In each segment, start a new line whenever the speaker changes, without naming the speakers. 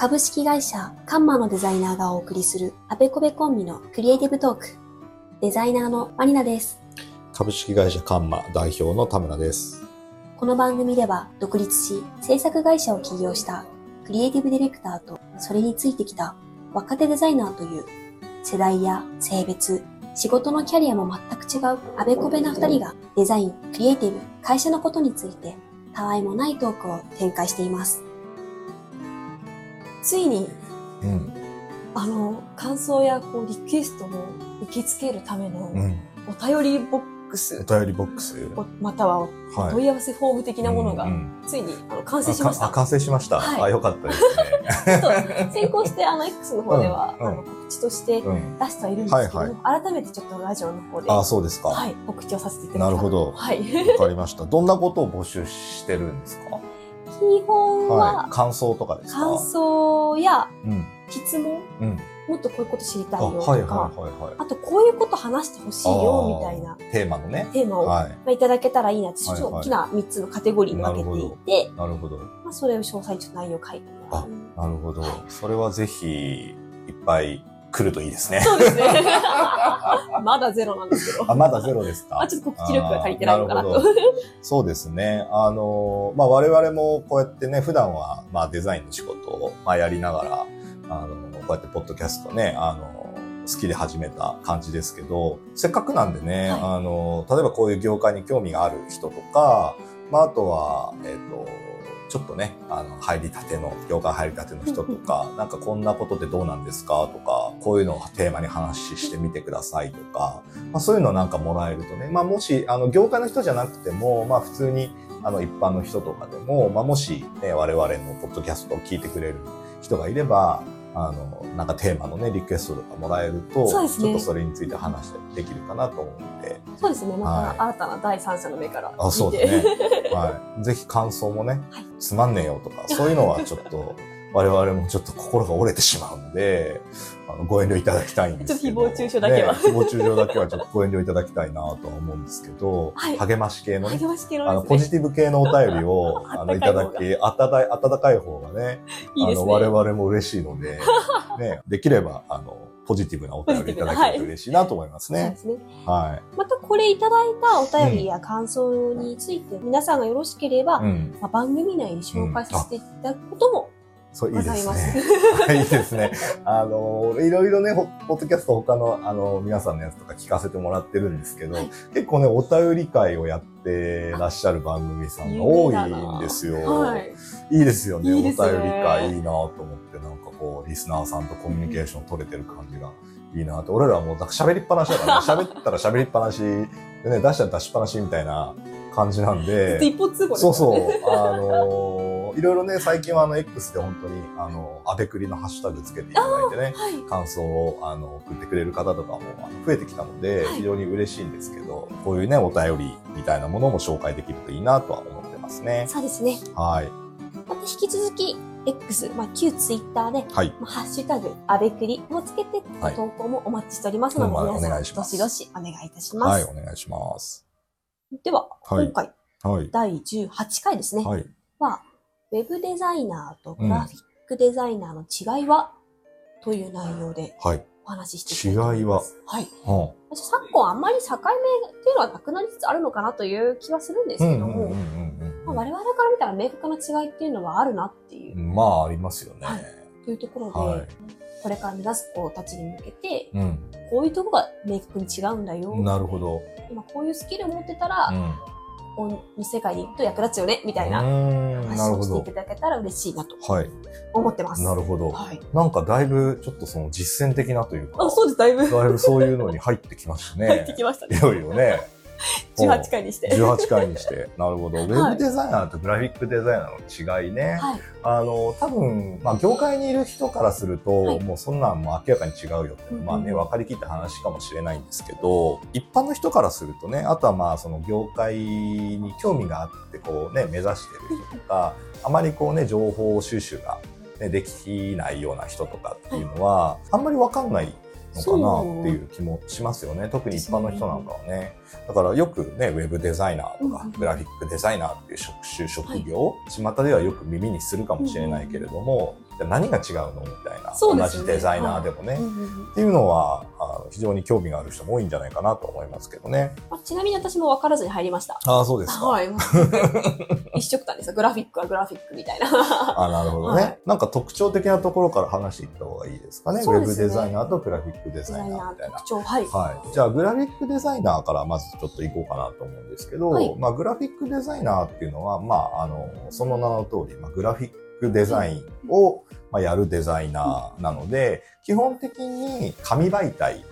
株式会社カンマのデザイナーがお送りするあべこべコンビのクリエイティブトーク。デザイナーのマリナです。
株式会社カンマ代表の田村です。
この番組では独立し制作会社を起業したクリエイティブディレクターとそれについてきた若手デザイナーという世代や性別、仕事のキャリアも全く違うあべこべな二人がデザイン、クリエイティブ、会社のことについてたわいもないトークを展開しています。
ついに
うん。
あの感想やこうリクエストを受け付けるための
うん。
お便りボック
お
ス、
便りボックス。
おまたは
はい。
問い合わせフォーム的なものが
うんうん
ついにあの完成しました。
完成しました。
はい
あ、よかったですね。
先行してあの X の方では、
うんうん
あの告知として
うん。
出してはいるんですけども、
はい
改めてちょっとラジオの方で、
あ、そうですか。わ
はい、告知をさせていただきたい
なるほど
はい。
かりました。どんなことを募集してるんですか？
基本は
はい。感想とかですか？
感想や
うん。
質問、
うん。
もっとこういうこと知りた
あ、
いよとか、
はいはいはいはい。
あとこういうこと話してほしいよみたいな。
テーマのね。
テーマを、
はい。
まあ、いただけたらいいなって、ちょっと大きな3つのカテゴリーに分けていて、
なるほど。
まあ、それを詳細にちょっと内容を書いてもらう。
なるほど
はい。
それはぜひ、いっぱい来るといいですね。
そうですね。まだゼロなんですけど。
あ、まだゼロですか
あ、ちょっと告知力が足りてないのかなと。
そうですね。あの、まあ、我々もこうやってね、普段は、まあ、デザインの仕事を、まあ、やりながら、あの、こうやってポッドキャストね、あの、好きで始めた感じですけど、せっかくなんでね、
はい
あの、例えばこういう業界に興味がある人とか、まあ、あとは、えっ、と、ちょっとね、あの、入りたての、業界入りたての人とか、なんかこんなことってどうなんですかとか、こういうのをテーマに話してみてくださいとか、まあ、そういうのなんかもらえるとね、まあ、もし、あの、業界の人じゃなくても、まあ、普通に、あの、一般の人とかでも、まあ、もし、ね、我々のポッドキャストを聞いてくれる人がいれば、あの、なんかテーマのね、リクエストとかもらえると、
そうですね
ちょっとそれについて話したりできるかなと思うんで、
そうですね。ま
はい
た新たな第三者の目から
あ、そう。ですね。はい。ぜひ感想もね、
はい
つまんねえよとか、そういうのはちょっと、我々もちょっと心が折れてしまうので、あの、ご遠慮いただきたいんですけど。
ちょっと誹謗中傷だけは
ね誹謗中傷だけはちょっとご遠慮いただきたいなとは思うんですけど、
はい
励まし系のね、
励まし系
あの、
のですね。
ポジティブ系のお便りを、あの、いただき、温かい、温かい方がね、あの、
いいですね。
我々も嬉しいので、ね、できれば、あの、ポジティブなお便りいただけると嬉しいなと思いますね
そうで。すね。
はい。
またこれいただいたお便りや感想について、皆さんがよろしければ、
うん。
まあ、番組内に紹介させていただくことも
そう、いい
ご
です。ね。いいですね。あの、いろいろね、ほポッドキャスト他の、あの、皆さんのやつとか聞かせてもらってるんですけど、
はい
結構ね、お便り会をやってらっしゃる番組さんが多いんですよ。
はい。
いいですよね。
いいね
お便り会いいなと思って、なんかこう、リスナーさんとコミュニケーション取れてる感じがいいなと。俺らはもう喋りっぱなしだからね、喋ったら喋りっぱなし、でね、出したら出しっぱなしみたいな感じなん
ず
で。
一方通行です
そうそう
ね。。
あのーいろいろね、最近はあの X で本当に、あの、あべくりのハッシュタグつけていただいてね、
はい。
感想をあの送ってくれる方とかも増えてきたので、
はい
非常に嬉しいんですけど、こういうね、お便りみたいなものも紹介できるといいなとは思ってますね。
そうですね。
はい。
また引き続き、X、まあ、旧 Twitter で、
はい。
まあ、ハッシュタグ、あべくりもつけて、
はい
投稿もお待ちしておりますので、
うん
皆さん、
お願いします
どしどしお願いいたしま
はい、
す。
お願いします。
では、
はい
今回、
はい。
第18回ですね。
はい。
は、ウェブデザイナーとグラフィックデザイナーの違いは、という内容で
はい。
お話ししていきたいと思います。はい。
は
昨今あんまり境目っていうのはなくなりつつあるのかなという気はするんです
あ、う
けども、我々から見たら明確な違いっていうのはあるなっていう
うん。まあ、ありますよね。
はいというところで、
はい
これから目指す子たちに向けて、
うん。
こういうとこが明確に違うんだよ。
なるほど。
今こういうスキルを持ってたら、
うん。
この世界に行くと役立つよね、みたいな話をしていた。だけたら嬉しいなと
はい。
思ってます。
なるほど。
はい。
なんかだいぶちょっとその実践的なというか、
あ、そうです、だいぶ
だいぶそういうのに入ってきましたね。
入ってきましたね。
いよいよね。
18回にして。
18回にして。なるほど。ウェ
はい
ブデザイナーとグラフィックデザイナーの違いね。
はい。
あの、多分、まあ、業界にいる人からすると、
はい
もうそんなんもう明らかに違うよって、まあね、分かりきった話かもしれないんですけど、一般の人からするとね、あとはまあ、その業界に興味があって、こうね、目指してる人とか、あまりこうね、情報収集が、ね、できないような人とかっていうのは、あんまり分かんないのかなっていう気もしますよね。特に一般の人なんかはね。だからよくね、ウェブデザイナーとかグラフィックデザイナーっていう職種、職業、巷ではよく耳にするかもしれないけれども、じゃあ何が違うの？みたいな。
ね
じデザイナーでもね。
うんうんうん
っていうのはあの非常に興味がある人も多いんじゃないかなと思いますけどね。
まあちなみに私も分からずに入りました。
ああ、そうですか。
はい。一緒くたんですよ。グラフィックはグラフィックみたいな。
あなるほどね、
はい
なんか特徴的なところから話していった方がいいですかね。ウェブデザイナーとグラフィックデ
デ
ザイナーみたいな
特。徴。はい。
はい。じゃあ、グラフィックデザイナーからまずちょっと行こうかなと思うんですけど、
はい
まあ、グラフィックデザイナーっていうのは、まあ、あの、その名の通り、まあ、グラフィックデザインを、まあ、やるデザイナーなので、基本的に紙媒体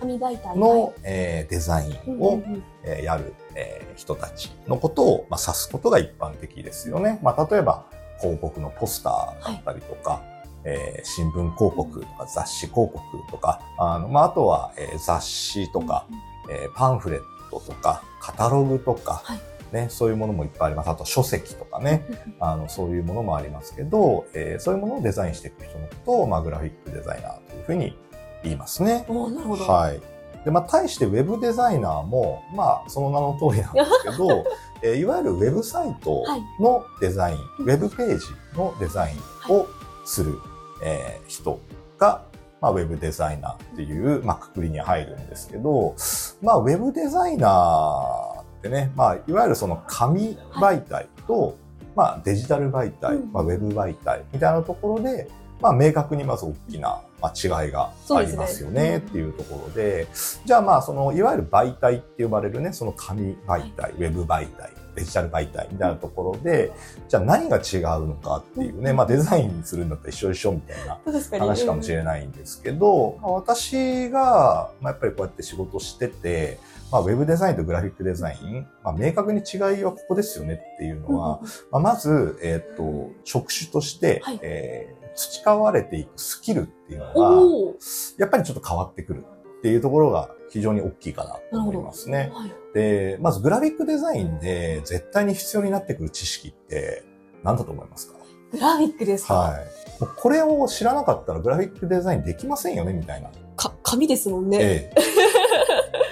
の、えーデザインを、えーやる、えー人たちのことを、まあ、指すことが一般的ですよね。まあ、例えば、広告のポスターだったりとか、えー新聞広告とか雑誌広告とか、あの、まあ、あとは、えー雑誌とか、えーパンフレットとか、カタログとか、
はい
ね、そういうものもいっぱいあります。あと書籍とかね、あの、そういうものもありますけど、えーそういうものをデザインしていく人のことを、まあ、グラフィックデザイナーというふうに言いますね。
なるほど。
はい。で、まあ、対してウェブデザイナーも、まあ、その名の通りなんですけど、えーいわゆるウェブサイトのデザイン、ウェブページのデザインをする、えー人が、まあ、ウェブデザイナーっていう、まあ、くくりに入るんですけど、まあ、ウェブデザイナーってね、まあ、いわゆるその紙媒体と、まあ、デジタル媒体、
うん。
まあ、ウェブ媒体みたいなところで、まあ、明確にまず大きな、まあ、違いがありますよねっていうところで、じゃあまあ、その、いわゆる媒体って呼ばれるね、その紙媒体、ウェブ媒体、デジタル媒体みたいなところで、じゃあ何が違うのかっていうね、まあデザインするんだったら一緒一緒みたいな。話かもしれないんですけど、まあ、私が、まあ、やっぱりこうやって仕事してて、まあ、ウェブデザインとグラフィックデザイン、まあ、明確に違いはここですよねっていうのは、まあ、まず、えっ、と、職種として、
はい
えー培われていくスキルっていうのが、やっぱりちょっと変わってくるっていうところが非常に大きいかなと思いますね。
はい。
で、まずグラフィックデザインで絶対に必要になってくる知識って何だと思いますか？
グラフィックですか？
はい。これを知らなかったらグラフィックデザインできませんよねみたいな。
か、紙ですもんね。
ええ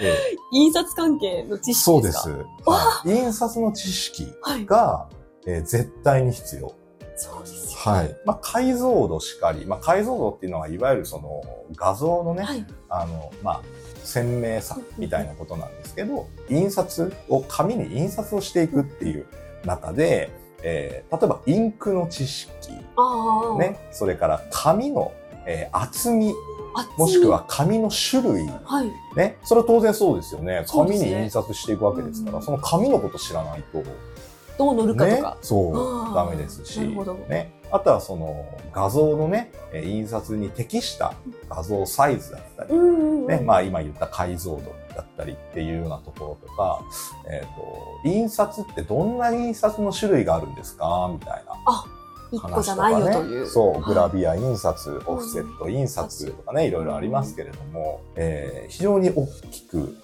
ええ
印刷関係の知識
そうです印刷の知識
はい。
が、えー絶対に必要。
そうですよ。
はい。まあ、解像度しかり。まあ、解像度っていうのは、いわゆるその画像のね、
はい。
あの、まあ、鮮明さみたいなことなんですけど、印刷を、紙に印刷をしていくっていう中で、えー例えばインクの知識。ね、それから紙の、えー厚みもしくは、紙の種類、
はい。
ね、それは当然そうですよね。紙に印刷していくわけですから、
うん
その紙のこと知らないと、
どう乗るかと
ね。
か。、
そう、ダメですし、ね、あとはその画像のね、えー印刷に適した画像サイズだったり、
うんうんうん。
ね、まあ今言った解像度だったりっていうようなところとか、えっ、と、印刷ってどんな印刷の種類があるんですか？みたいな
一個
話と
じゃない。よという。
そう、グラ
はい
ビア印刷、オフセット印刷とかね、いろいろありますけれども、えー非常に大きく、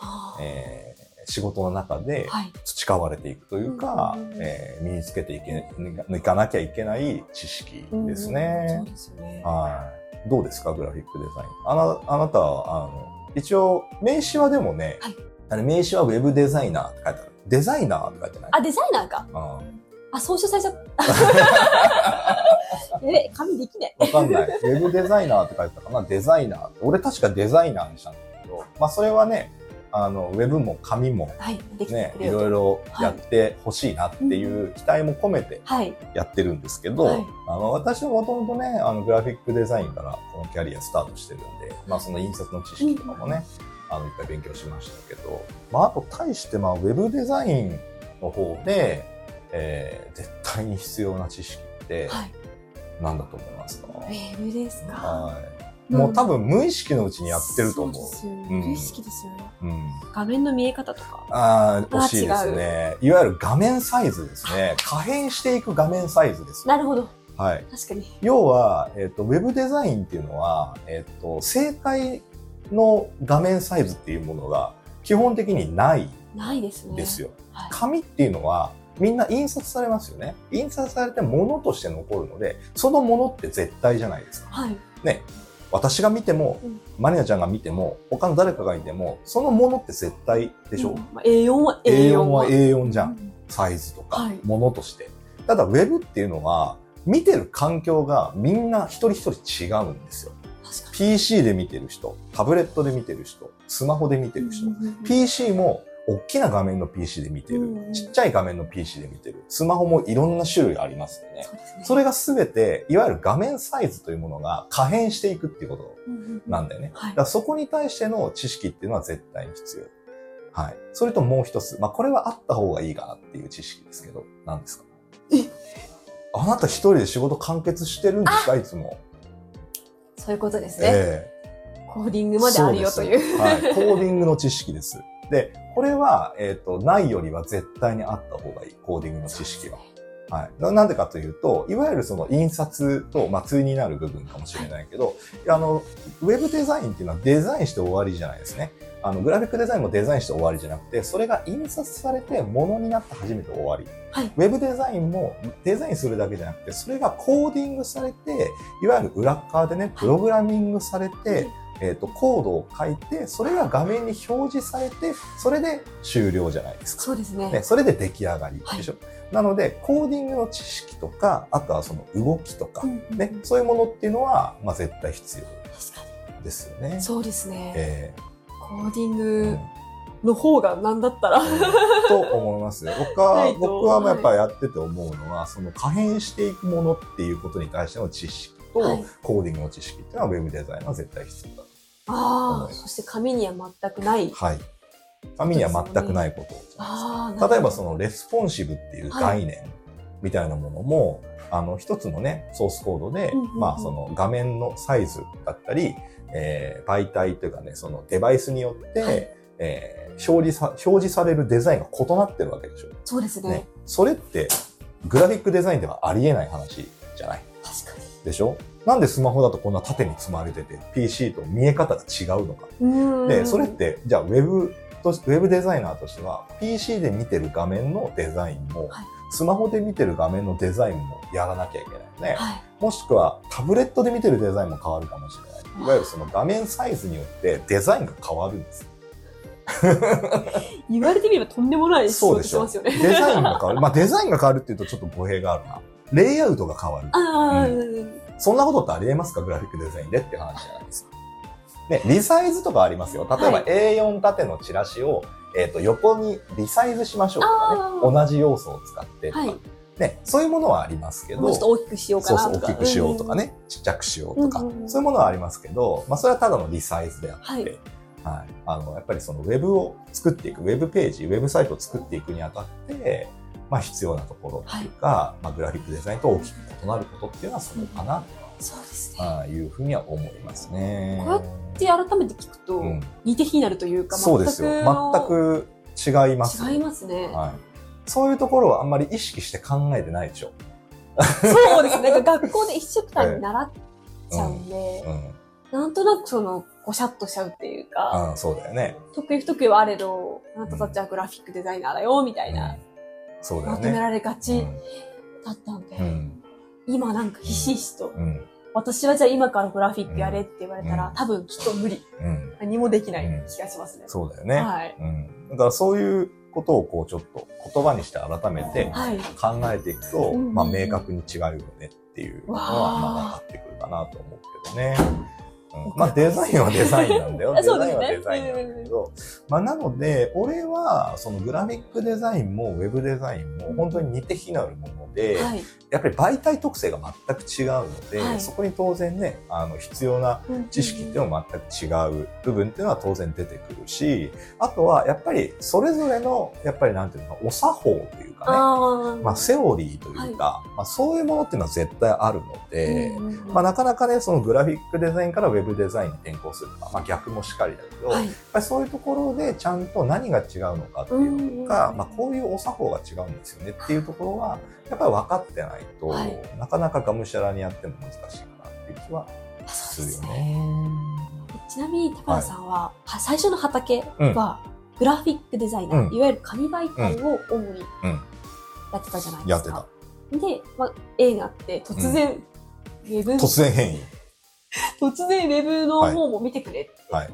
えー仕事の中で
はい。
培われていくというか、
うんうんうん
えー身につけていけいかなきゃいけない知識です
うん
ね
そう。ですよね。
はい。どうですかグラフィックデザイン。あな、あなたは、あの、一応、名刺はでもね、
はい
あれ名刺はウェブデザイナーって書いてある。デザイナーって書いてない？
あ、デザイナーか。
うん
あ、総集されちゃった。え、紙できない。
わかんない。ウェブデザイナーって書いてたかなデザイナー。俺確かデザイナーにしたんだけど、まあそれはね、あの、ウェブも紙もね、
くれよと
いろいろやってほしいなっていう期待も込めて
はい。
やってるんですけど、
はい
あの、私はもともとね、あの、グラフィックデザインからこのキャリアスタートしてるんで、まあその印刷の知識とかもね、あの、いっぱい勉強しましたけど、まああと対してまあウェブデザインの方で、えー、絶対に必要な知識って
はい。
何だと思いますか、
ウェブですか？
はい。もう多分無意識のうちにやってると思う。
そう
ん
無意識ですよね。
うん。
画面の見え方とか。
ああ、惜しいですね。いわゆる画面サイズですね。可変していく画面サイズです。
なるほど。
はい。
確かに。
要は、えっ、と、ウェブデザインっていうのは、えっ、と、正解の画面サイズっていうものが基本的にない
ないですね。
んですよ。
はい。
紙っていうのは、みんな印刷されますよね。印刷されて物として残るので、そのものって絶対じゃないですか。
はい。
ね。私が見ても、
うん
マリナちゃんが見ても、他の誰かが見ても、そのものって絶対でしょ、
うんまあ、A4 は
A4
A4
は A4 じゃ。
うんん
サイズとか
はい、
ものとして。ただ、ウェブっていうのは、見てる環境がみんな一人一人違うんですよ。PC で見てる人、タブレットで見てる人、スマホで見てる人、
に。
PC も大きな画面の PC で見てる、
うん
ちっちゃい画面の PC で見てる、スマホもいろんな種類ありますよね。
そね。
それがすべて、いわゆる画面サイズというものが可変していくっていうことなんだよね。
はい
だからそこに対しての知識っていうのは絶対に必要。はい。それともう一つ。まあ、これはあった方がいいかなっていう知識ですけど、何ですか？
え？
あなた一人で仕事完結してるんですか？いつも。
そういうことですね。
ええ
コーディングまであるよと
そ
いう。
ですはい。コーディングの知識です。で、これは、えっ、と、ないよりは絶対にあった方がいい。コーディングの知識は。はい。ななんでかというと、いわゆるその印刷と、まあ、対になる部分かもしれないけど、あの、ウェブデザインっていうのはデザインして終わりじゃないですね。あの、グラフィックデザインもデザインして終わりじゃなくて、それが印刷されて物になって初めて終わり。
はい
ウェブデザインもデザインするだけじゃなくて、それがコーディングされて、いわゆる裏っ側でね、プログラミングされて、えっ、と、コードを書いて、それが画面に表示されて、それで終了じゃないですか。
そうですね。
ね、それで出来上がりでしょ。なので、コーディングの知識とか、あとはその動きとか
う、んうん
ね、そういうものっていうのは、まあ絶対必要ですよね
に。。そうですね。
え
コーディン
ー
グの方がなんだったら。
うんと思いますよ。僕は僕はやっぱりやってて思うのは、その可変していくものっていうことに対しての知識と、
はい
コーディングの知識っていうのはウェブデザインは絶対必要だ。
ああ、そして紙には全くない。
はい。紙には全くないことじゃないですか。
ああ、
例えばそのレスポンシブっていう概念みたいなものも、あの一つのね、ソースコードで、
うんうんうん
まあその画面のサイズだったり、えー媒体というかね、そのデバイスによって、
はい
えー表示さ、表示されるデザインが異なってるわけでしょ。
そうですね。
ね。それって、グラフィックデザインではありえない話じゃない？
確かに。
でしょ？なんでスマホだとこんな縦に積まれてて、PC と見え方が違うのか。で、それって、じゃあ、ウェブとし、ウェブデザイナーとしては、PC で見てる画面のデザインも、
はい
スマホで見てる画面のデザインもやらなきゃいけないね。
はい。
もしくは、タブレットで見てるデザインも変わるかもしれない。いわゆるその画面サイズによってデザインが変わるんです。
言われてみればとんでもない仕事
そうでして
ますよね。
デザインが変わる。まあ、デザインが変わるっていうとちょっと語弊があるな。レイアウトが変わる。
ああ、
うそんなことってありえますか？グラフィックデザインでって話じゃないですか。ね、リサイズとかありますよ。例えば
はい
A4 縦のチラシを、えっ、と、横にリサイズしましょうとか
あ
ね。
ー
同じ要素を使ってとか、
はい。
ね、そういうものはありますけど、
もうちょっと大きくしようか
そうそう、
なとか。
大きくしようとかね、ちっちゃくしようとか、
うんうんうん
そういうものはありますけど、まあ、それはただのリサイズであって、
はい
はい。あの、やっぱりそのウェブを作っていく、ウェブページ、ウェブサイトを作っていくにあたって、まあ必要なところっていうか、まあグラフィックデザインと大きく異なることっていうのはそこかな、
そうですね。
ああいうふうには思いますね。
こうやで、改めて聞くと
うん、
似て非なるというか、
そうですよ。全く違います。
違いますね。
はい。そういうところはあんまり意識して考えてないでしょ。
そうですね。なんか学校で一色単に習っちゃうんで、
うん。
なんとなくその、ごしゃっとしちゃうっていうか、
うん、そうだよね。
得意不得意はあれど、あなたたちはグラフィックデザイナーだよ、みたいな、
うんそうだよ
まとめ
ね。
られがちだったんで、
うん。
今なんかひしひしと、
うん。
私はじゃあ今からグラフィックやれって言われたら、
うん
多分きっと無理。
うん。
何もできない気がしますね。
そうだよね。
はい。
うん。だからそういうことをこうちょっと言葉にして改めて
はい。
考えていくと、
うん
まあ明確に違うよねっていうのは、まあ分かってくるかなと思うけどね。うん、まあデザインはデザインなんだよ。デザインはデザインなんだけど、まあなので、俺はそのグラフィックデザインもウェブデザインも本当に似て非なるもので、
はい。
やっぱり媒体特性が全く違うので、
はい。
そこに当然ね、あの必要な知識っていうのも全く違う部分っていうのは当然出てくるし、あとはやっぱりそれぞれの、やっぱりなんていうのか、お作法というかね、
あ
まあセオリーというか、まあそういうものっていうのは絶対あるので、
うん
まあなかなかね、そのグラフィックデザインからウェブデザインに転向するとか、まあ逆もしかりだけど、
はい。
やっぱりそういうところでちゃんと何が違うのかっていうか、
うん
まあこういうお作法が違うんですよねっていうところは、やっぱり分かってないと、
はい。
なかなかがむしゃらにやっても難しいかなっていう気は
すす
るよ
ね。
ね。
ちなみに高田さんは、は最初の畑は、グラフィックデザイナー、
うん。
いわゆる紙媒体を主に
うん。
やってたじゃないで
やって
すか。
た。
で、まあ、映画って突然、
突然変異。
突然ウェブの方も見てくれって
はい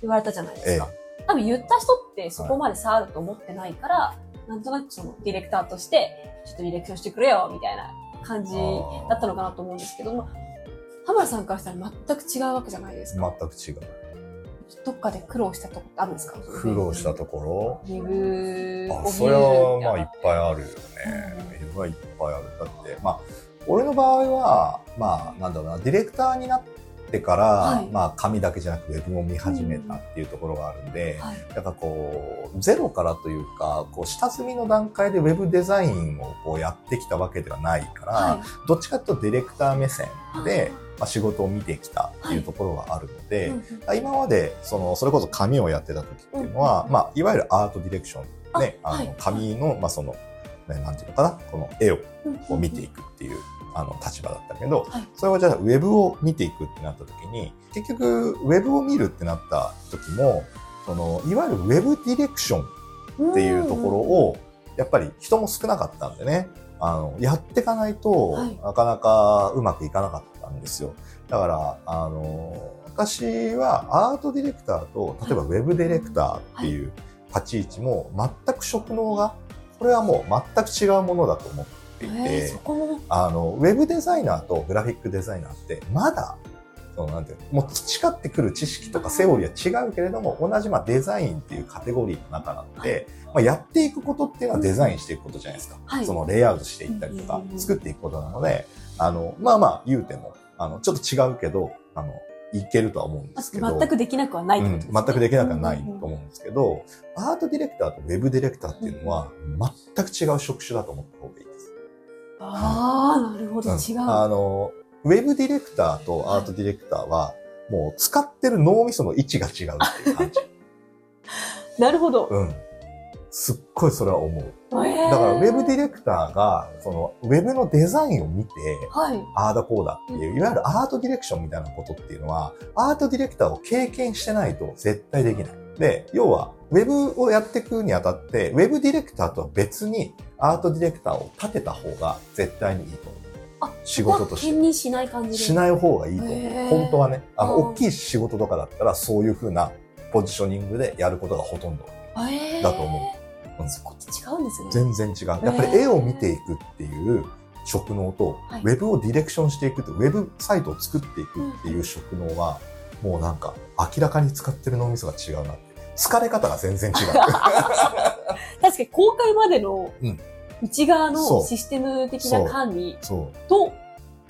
言われたじゃないです
え
か。多分言った人ってそこまで差あると思ってないから、なんとなくそのディレクターとして、ちょっとディレクションしてくれよ、みたいな感じだったのかなと思うんですけども、田村さんからしたら全く違うわけじゃないですか。
全く違う。
どっかで苦労したとこあるんですか？
苦労したところ？
ウェブを見
あ、
る
それはまあいっぱい
い。
あるよね。いっぱいいっぱいある。だって、まあ、俺の場合は、まあ、なんだろうな、ディレクターになってから、
はい。
まあ、紙だけじゃなくウェブも見始めたっていうところがあるんで、
はい。
だからこう、ゼロからというか、こう、下積みの段階でウェブデザインをこうやってきたわけではないから、
は
どっちかというとディレクター目線
い。
で、まあ、仕事を見てきたっていうところがあるので、
うん
今まで、その、それこそ紙をやってた時っていうのは、
うん
まあ、いわゆるアートディレクション、ね、あの、紙の、まあ、その、ね、なんていうのかな、この絵を見ていくっていう、あの、立場だったけど、
はい。
それをじゃあ、ウェブを見ていくってなった時に、結局、ウェブを見るってなった時も、その、いわゆるウェブディレクションっていうところを、やっぱり人も少なかったんでね、あの、やっていかないと
はい、
なかなかうまくいかなかったんですよ。だから、あの、私はアートディレクターと、例えばウェブディレクターっていう立ち位置も全く職能が、これはもう全く違うものだと思っていて、
えーそこも、
あの、ウェブデザイナーとグラフィックデザイナーって、まだ、そのなんていうの、もう培ってくる知識とかセオリーは違うけれども、同じまあデザインっていうカテゴリーの中なので、まあ、やっていくことっていうのはデザインしていくことじゃないですか。
はい
そのレイアウトしていったりとか作っていくことなので、あの、まあまあ言うても、あの、ちょっと違うけど、あの、いけるとは思うんですけど。
全くできなくはないね。
うん、全くできなくはないと思うんですけど、アートディレクターとウェブディレクターっていうのは全く違う職種だと思った方がいいです。
ああ、なるほど、
うん
違う。
あの、ウェブディレクターとアートディレクターは、もう使ってる脳みその位置が違うっていう感じ。
なるほど。
うん。すっごいそれは思う。
だ
だから、ウェブディレクターが、その、ウェブのデザインを見て、
はい。
ああだこうだっていう、いわゆるアートディレクションみたいなことっていうのは、アートディレクターを経験してないと絶対できない。で、要は、ウェブをやっていくにあたって、ウェブディレクターとは別にアートディレクターを立てた方が絶対にいいと思う。
あ、
仕事として
兼任しない感じで。
しない方がいいと思う。本当はね。あの、
うん
大きい仕事とかだったら、そういう風なポジショニングでやることがほとんど。
えー
だと思うん
そこって違うんですね。
全然違う。やっぱり絵を見ていくっていう職能と、
はい
ウェブをディレクションしていくって、ウェブサイトを作っていくっていう職能は、もうなんか明らかに使ってる脳みそが違うなって。疲れ方が全然違う。
確かに公開までの
うん
内側のシステム的な管理。と、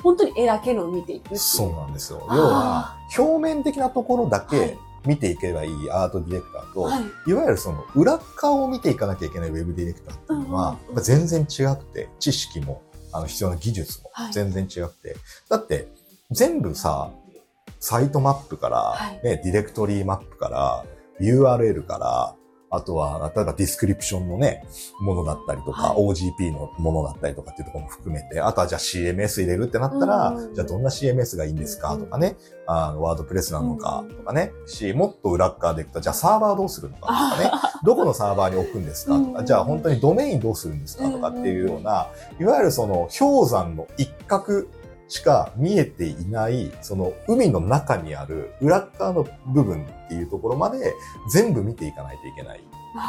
本当に絵だけのを見ていく。
そうなんですよ。要は、表面的なところだ
はい
け見ていけばいいアートディレクターと、
はい。
いわゆるその裏側を見ていかなきゃいけないウェブディレクターっていうのは、全然違くて、知識も、あの必要な技術も
はい
全然違くて、だって全部さ、サイトマップから、
はい
ね、ディレクトリーマップから、URL から、あとは、例えばディスクリプションのね、ものだったりとか、
はい。
OGP のものだったりとかっていうところも含めて、あとはじゃあ CMS 入れるってなったら、
うん。
じゃあどんな CMS がいいんですかとかね、あの、ワードプレスなのかとかね、し、もっと裏っ側でいくと、じゃあサーバーどうするのかとかね、どこのサーバーに置くんですかとか、
うん。
じゃあ本当にドメインどうするんですかとかっていうような、いわゆるその氷山の一角しか見えていない、その海の中にある裏っ側の部分っていうところまで全部見ていかないといけない。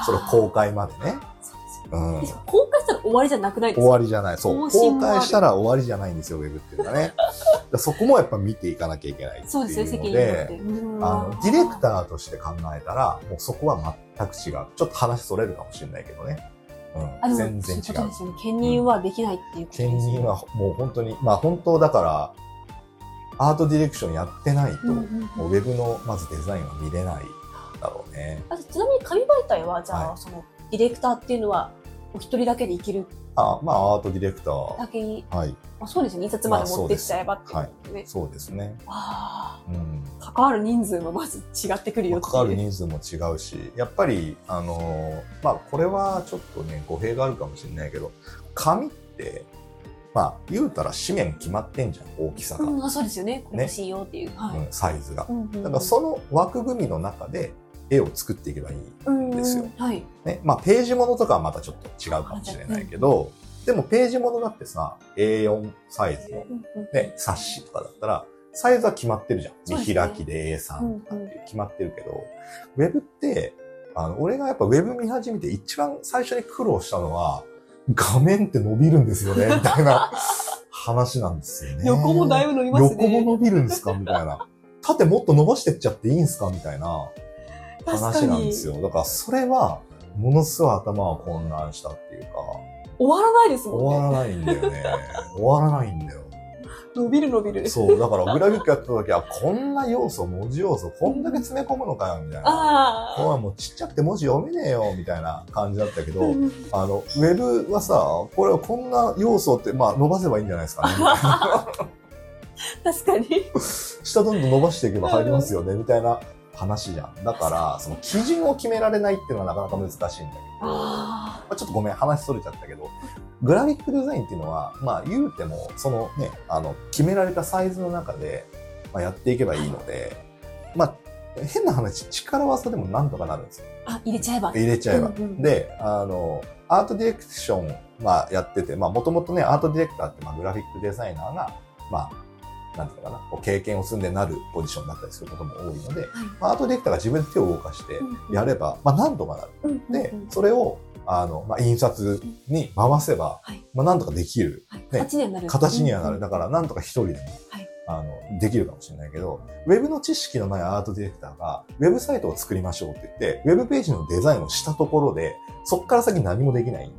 それ公開までね。
そう
ん
ね。。公開したら終わりじゃなくないです
終
か
わりじゃない。そう。公開したら終わりじゃないんですよ、ウェブっていうのはね。そこもやっぱ見ていかなきゃいけないっていうの
そうですね、責任
であの、ディレクターとして考えたら、もうそこは全く違う。ちょっと話それるかもしれないけどね。うん。全然違う
そうで。すよね。兼任はできないっていうことですよ
兼
ね。
任はもう本当に、まあ本当だから、アートディレクションやってないと、
うんうんうん
もうウェブのまずデザインは見れないだろうね。
あちなみに紙媒体は、じゃあ、
はい
その、ディレクターっていうのは、お一人だけでいける？
あ、まあアートディレクター。
だけに、
はい。
あそうですよね。印刷まで持ってっちゃえばっていうことでね。
そうですね。
あ
うん。
あ、関わる人数もまず違ってくるよっていう。
関わる人数も違うし、やっぱり、あのーまあ、これはちょっとね、語弊があるかもしれないけど、紙って、まあ、言うたら紙面決まってんじゃん、大きさが。
うん、あそうですよね。これ欲しいよっていう。はい。
うんサイズが。
うんうんうん
だからその枠組みの中で絵を作っていけばいい。
うん
ですよ
はい。
ね。まあ、ページものとかはまたちょっと違うかもしれないけど、でもページものだってさ、A4 サイズのね、冊子とかだったら、サイズは決まってるじゃん。見開きで A3 とかって決まってるけど、ウェブって、あの、俺がやっぱウェブ見始めて一番最初に苦労したのは、画面って伸びるんですよね、みたいな 話なんですよね。
横もだいぶ伸びますね。
横も伸びるんですか？みたいな。縦もっと伸ばしてっちゃっていいんすか？みたいな話なんですよ。だからそれは、ものすごい頭は混乱したっていうか、
終わらないですもんね。
終わらないんだよね。終わらないんだよ。
伸びる伸びる。
そう、だからグラフィックやった時は、こんな要素、文字要素、こんだけ詰め込むのかよ、みたいな。
あ
おいもうちっちゃくて文字読めねえよ、みたいな感じだったけど、
あ。
の、ウェブはさ、これこんな要素って、まあ伸ばせばいいんじゃないですかね。
確かに。
下どんどん伸ばしていけば入りますよね、みたいな話じゃん。だから、その基準を決められないっていうのはなかなか難しいんだけど、
あ
まあちょっとごめん、話それちゃったけど、グラフィックデザインっていうのは、まあ言うても、そのね、あの、決められたサイズの中で、まあ、やっていけばいいので、まあ、変な話、力技でもなんとかなるんですよ。
あ。あ、入れちゃえば。
入れちゃえば。
うんうん
で、あの、アートディレクション、まあ、やってて、まあ、もともとね、アートディレクターって、まあ、グラフィックデザイナーが、まあ、なんていうのかな、こう経験を積んでなるポジションだったりすることも多いので、まあ、アートディレクターが自分で手を動かしてやれば、まあ、なんとかなる。
うんうん
で
うん、
それを、あの、まあ、印刷に回せば、
はい
まあ、なんとかできる。
はい
ね
形にはなる。
形にはなる。
うん
だから、なんとか一人でも、
はい
あの、できるかもしれないけど、ウェブの知識のないアートディレクターが、ウェブサイトを作りましょうって言って、ウェブページのデザインをしたところで、そっから先何もできない。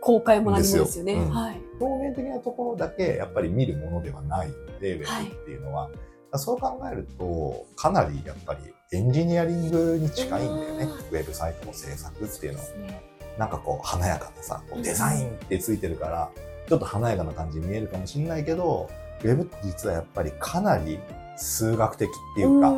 公開も何もですよね。
うん
はい。
表面的なところだけ、やっぱり見るものではないので、ウェブっていうのは。そう考えると、かなりやっぱりエンジニアリングに近いんだよね。ウェブサイトの制作っていうのは。なんかこう華やかなさ、こうデザインってついてるから、ちょっと華やかな感じに見えるかもしれないけど、ウェブって実はやっぱりかなり数学的っていうか、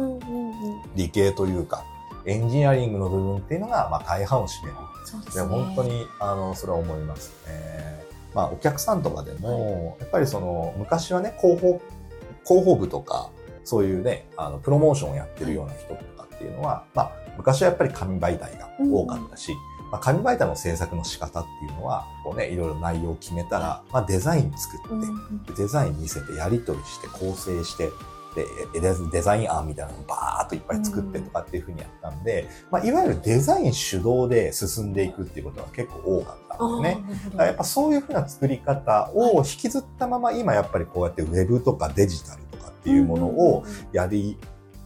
理系というか、エンジニアリングの部分っていうのが、まあ大半を占める。で
そうですね。
本当に、あの、それは思いますね。まあお客さんとかでも、やっぱりその、昔はね、広報、広報部とか、そういうね、あの、プロモーションをやってるような人とかっていうのは、まあ、昔はやっぱり紙媒体が多かったし、まあ、紙媒体の制作の仕方っていうのは、こうね、いろいろ内容を決めたら、まあ、デザイン作
うんう
って、
ん。
デザイン見せて、やり取りして、構成して、で、デデザイン案みたいなのをバーっといっぱい作ってとかっていうふうにやったんで、まあ、いわゆるデザイン主導で進んでいくっていうことが結構多かったんですね。だからやっぱそういうふうな作り方を引きずったまま、今やっぱりこうやってウェブとかデジタルとかっていうものをやり、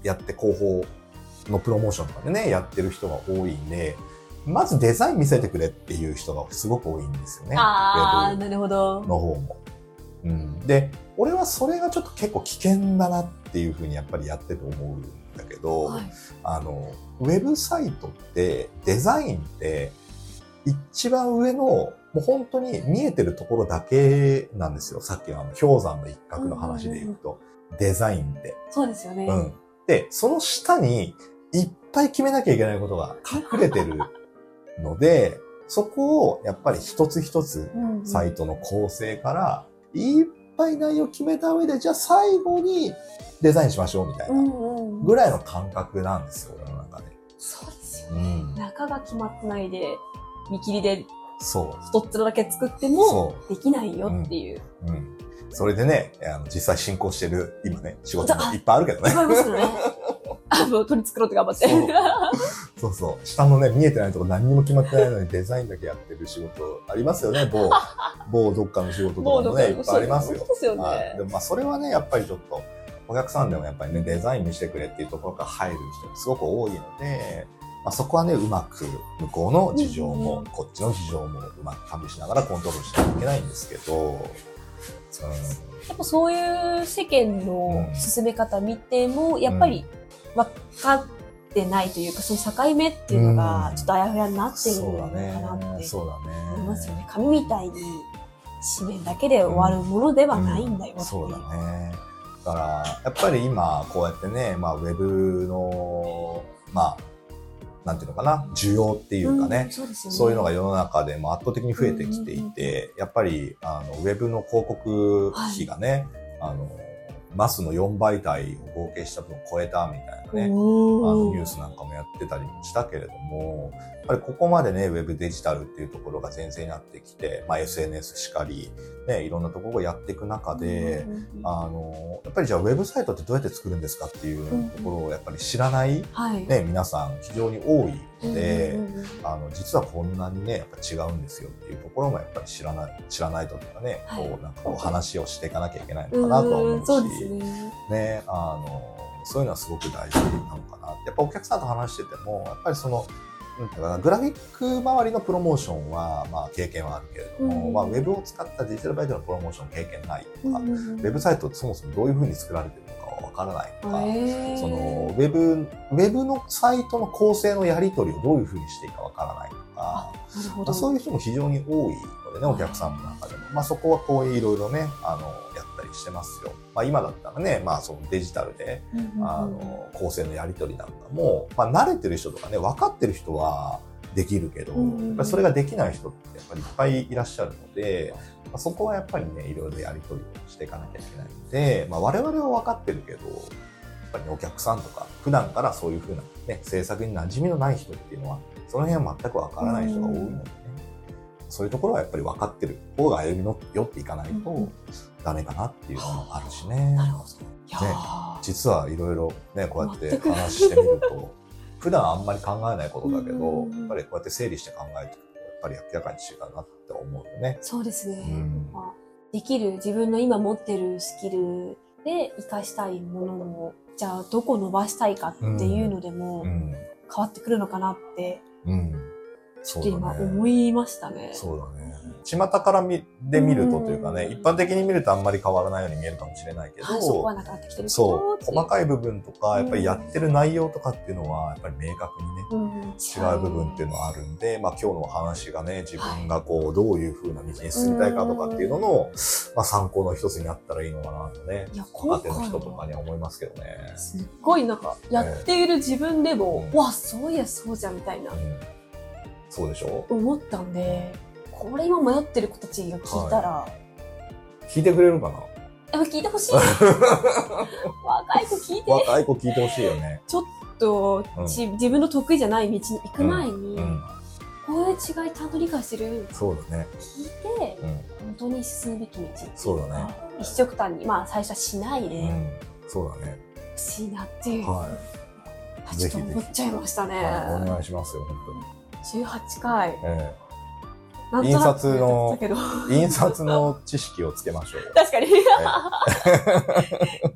やって広報のプロモーションとかでね、やってる人が多いんで、まずデザイン見せてくれっていう人がすごく多いんですよね。
ああ、なるほど。
の方も。うん、で、俺はそれがちょっと結構危険だなっていうふうにやっぱりやってて思うんだけど、
はい
あの、ウェブサイトってデザインって一番上のもう本当に見えてるところだけなんですよ。さっきのあの氷山の一角の話で言うと、デザインって。
そうですよね。
うん。で、その下にいっぱい決めなきゃいけないことが隠れてるので、そこをやっぱり一つ一つサイトの構成からいっぱい内容決めた上で、じゃあ最後にデザインしましょうみたい
うん
な
うん
ぐらいの感覚なんですよ、世の中で。
そうですよね。
うん。
中が決まってないで、見切りで
そ
太っ面だけ作って
う。
も
そ
できないよっていう。
う。うん。それでね、あの実際進行してる、今ね、仕事もいっぱいあるけどね
いっ。ぱいありますよね。あの、取り繕って頑張って。
そうそう。下のね、見えてないとこ何にも決まってないのにデザインだけやってる仕事ありますよね、某、某どっかの仕事とかもね、いっぱいありますよ
そう。ですよ
はい。
ね
で。もまあそれはね、やっぱりちょっと、お客さんでもやっぱりね、デザイン見せてくれっていうところから入る人がすごく多いので、まあそこはね、うまく向こうの事情
うん
も、こっちの事情もうまく加味しながらコントロールしなきゃいけないんですけど、うん
やっぱそういう世間の進め方見ても、やっぱり分かってないというか、その境目っていうのがちょっとあやふやになってるのかな
ね。
って。思いますよね。紙みたいに紙面だけで終わるものではないんだよっていう。
そうだね。だから、やっぱり今、こうやってね、まあ、ウェブの、まあ、なんていうのかな、需要っていうかね、
んそうね。
そういうのが世の中でも圧倒的に増えてきていて、やっぱり、あの、ウェブの広告費がね、あの、マスの4倍体を合計した分を超えたみたいななね、あのニュースなんかもやってたりもしたけれども、やっぱりここまでね、ウェブデジタルっていうところが全然やってきて、まあ SNS しかり、ね、いろんなところをやっていく中で、あの、やっぱりじゃあウェブサイトってどうやって作るんですかっていうところをやっぱり知らない、
はい。
ね、皆さん非常に多いので、あの、実はこんなにね、やっぱ違うんですよっていうところもやっぱり知らない、知らないとというかね、
はい。
こう、なんかこう話をしていかなきゃいけないのかなとは思うし、
んそうですね。
ね、あの、そういうのはすごく大事なのかな。やっぱお客さんと話してても、やっぱりその、なんていうかなグラフィック周りのプロモーションは、まあ経験はあるけれども、
うん。
まあウェブを使ったデジタルバイトのプロモーション経験ないとか、
うん。
ウェブサイトってそもそもどういうふうに作られてるのかはわからないとか、そのウェブ、ウェブのサイトの構成のやり取りをどういうふうにしていいかわからないとか。まあ、そういう人も非常に多いのでね、お客さんの中でも。まあそこはこういういろいろね、あの、やったりしてますよ。まあ今だったらね、まあそのデジタルで、あの、構成のやり取りなんかも、まあ慣れてる人とかね、分かってる人はできるけど、やっぱりそれができない人ってやっぱりいっぱいいらっしゃるので、まあ、そこはやっぱりね、いろいろやり取りをしていかなきゃいけないので、まあ我々は分かってるけど、やっぱりね、お客さんとか、普段からそういうふうなね、制作に馴染みのない人っていうのは、その辺は全く分からない人が多いのでね、そういうところはやっぱり分かってる方が歩みの寄っていかないと
うん
ダメかなっていうのもあるしね。
なるほど。いやー
実はいろいろね、こうやって話してみると、普段あんまり考えないことだけど、
うん
やっぱりこうやって整理して考えていくと、やっぱり明らかに違うなって思うよね。
そうですね。
うん
まあできる自分の今持ってるスキルで活かしたいものを、じゃあどこ伸ばしたいかっていうのでも
うん。
変わってくるのかなって、
うん。
ちょっと
そうだね。
今思いましたね。
そうだね。巷から見で見るとというかね、
うん。
一般的に見るとあんまり変わらないように見えるかもしれないけど、
はい、そ
う、細
い。
かい部分とか、やっぱりやってる内容とかっていうのは、やっぱり明確にね、
うん。
違う部分っていうのはあるんで、まあ今日のお話がね、自分がこう、どういう風な道に進みたいかとかっていうのの、まあ参考の一つになったらいいのかなとね、
いや、今
若手
回
の人とか
は
には思いますけどね。
すっごいなんか、やっている自分でも、
うん。
わ、そういやそうじゃんみたいな。
う、ん。そうでしょ？
思ったんで、これ今迷ってる子たちが聞いたら、
聞いてくれるかな？
や聞いてほしい。若い子聞いて。
若い子聞いてほしいよね。
と、
うん
ち自分の得意じゃない道に行く前に、
うん。
こういう違いちゃんと理解してる
そうだね。
聞いて、
うん。
本当に進むべき道
そうだね。
一色単に、まあ最初はしないで
うん。そうだね。
ほしいなっていう、
は
あちょっと思っちゃいました
い。
ね。
はい。お願いしますよ、本
18回。
当に。え
なんとなく
印刷の印刷の知識をつけましょうよ。
確かに。
え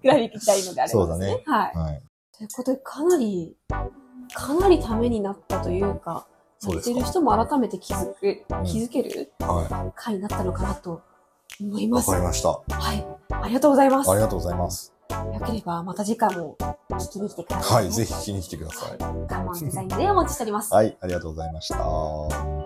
グラフィックしたいのであれば。
そうだね
はい。
はい。
ということで、かなり、かなりためになったというか、
そうですか
やってる人も改めて気づく、
ん
気づける
は
回になったのかなと思い
い。
ます。
わかりました。
はい。ありがとうございます。
ありがとうございます。
よければ、また次回も聞きに来てくださ。
はいい。ぜひ聞きに来てください。
我慢デザインでお待ちしております。
はい。ありがとうございました。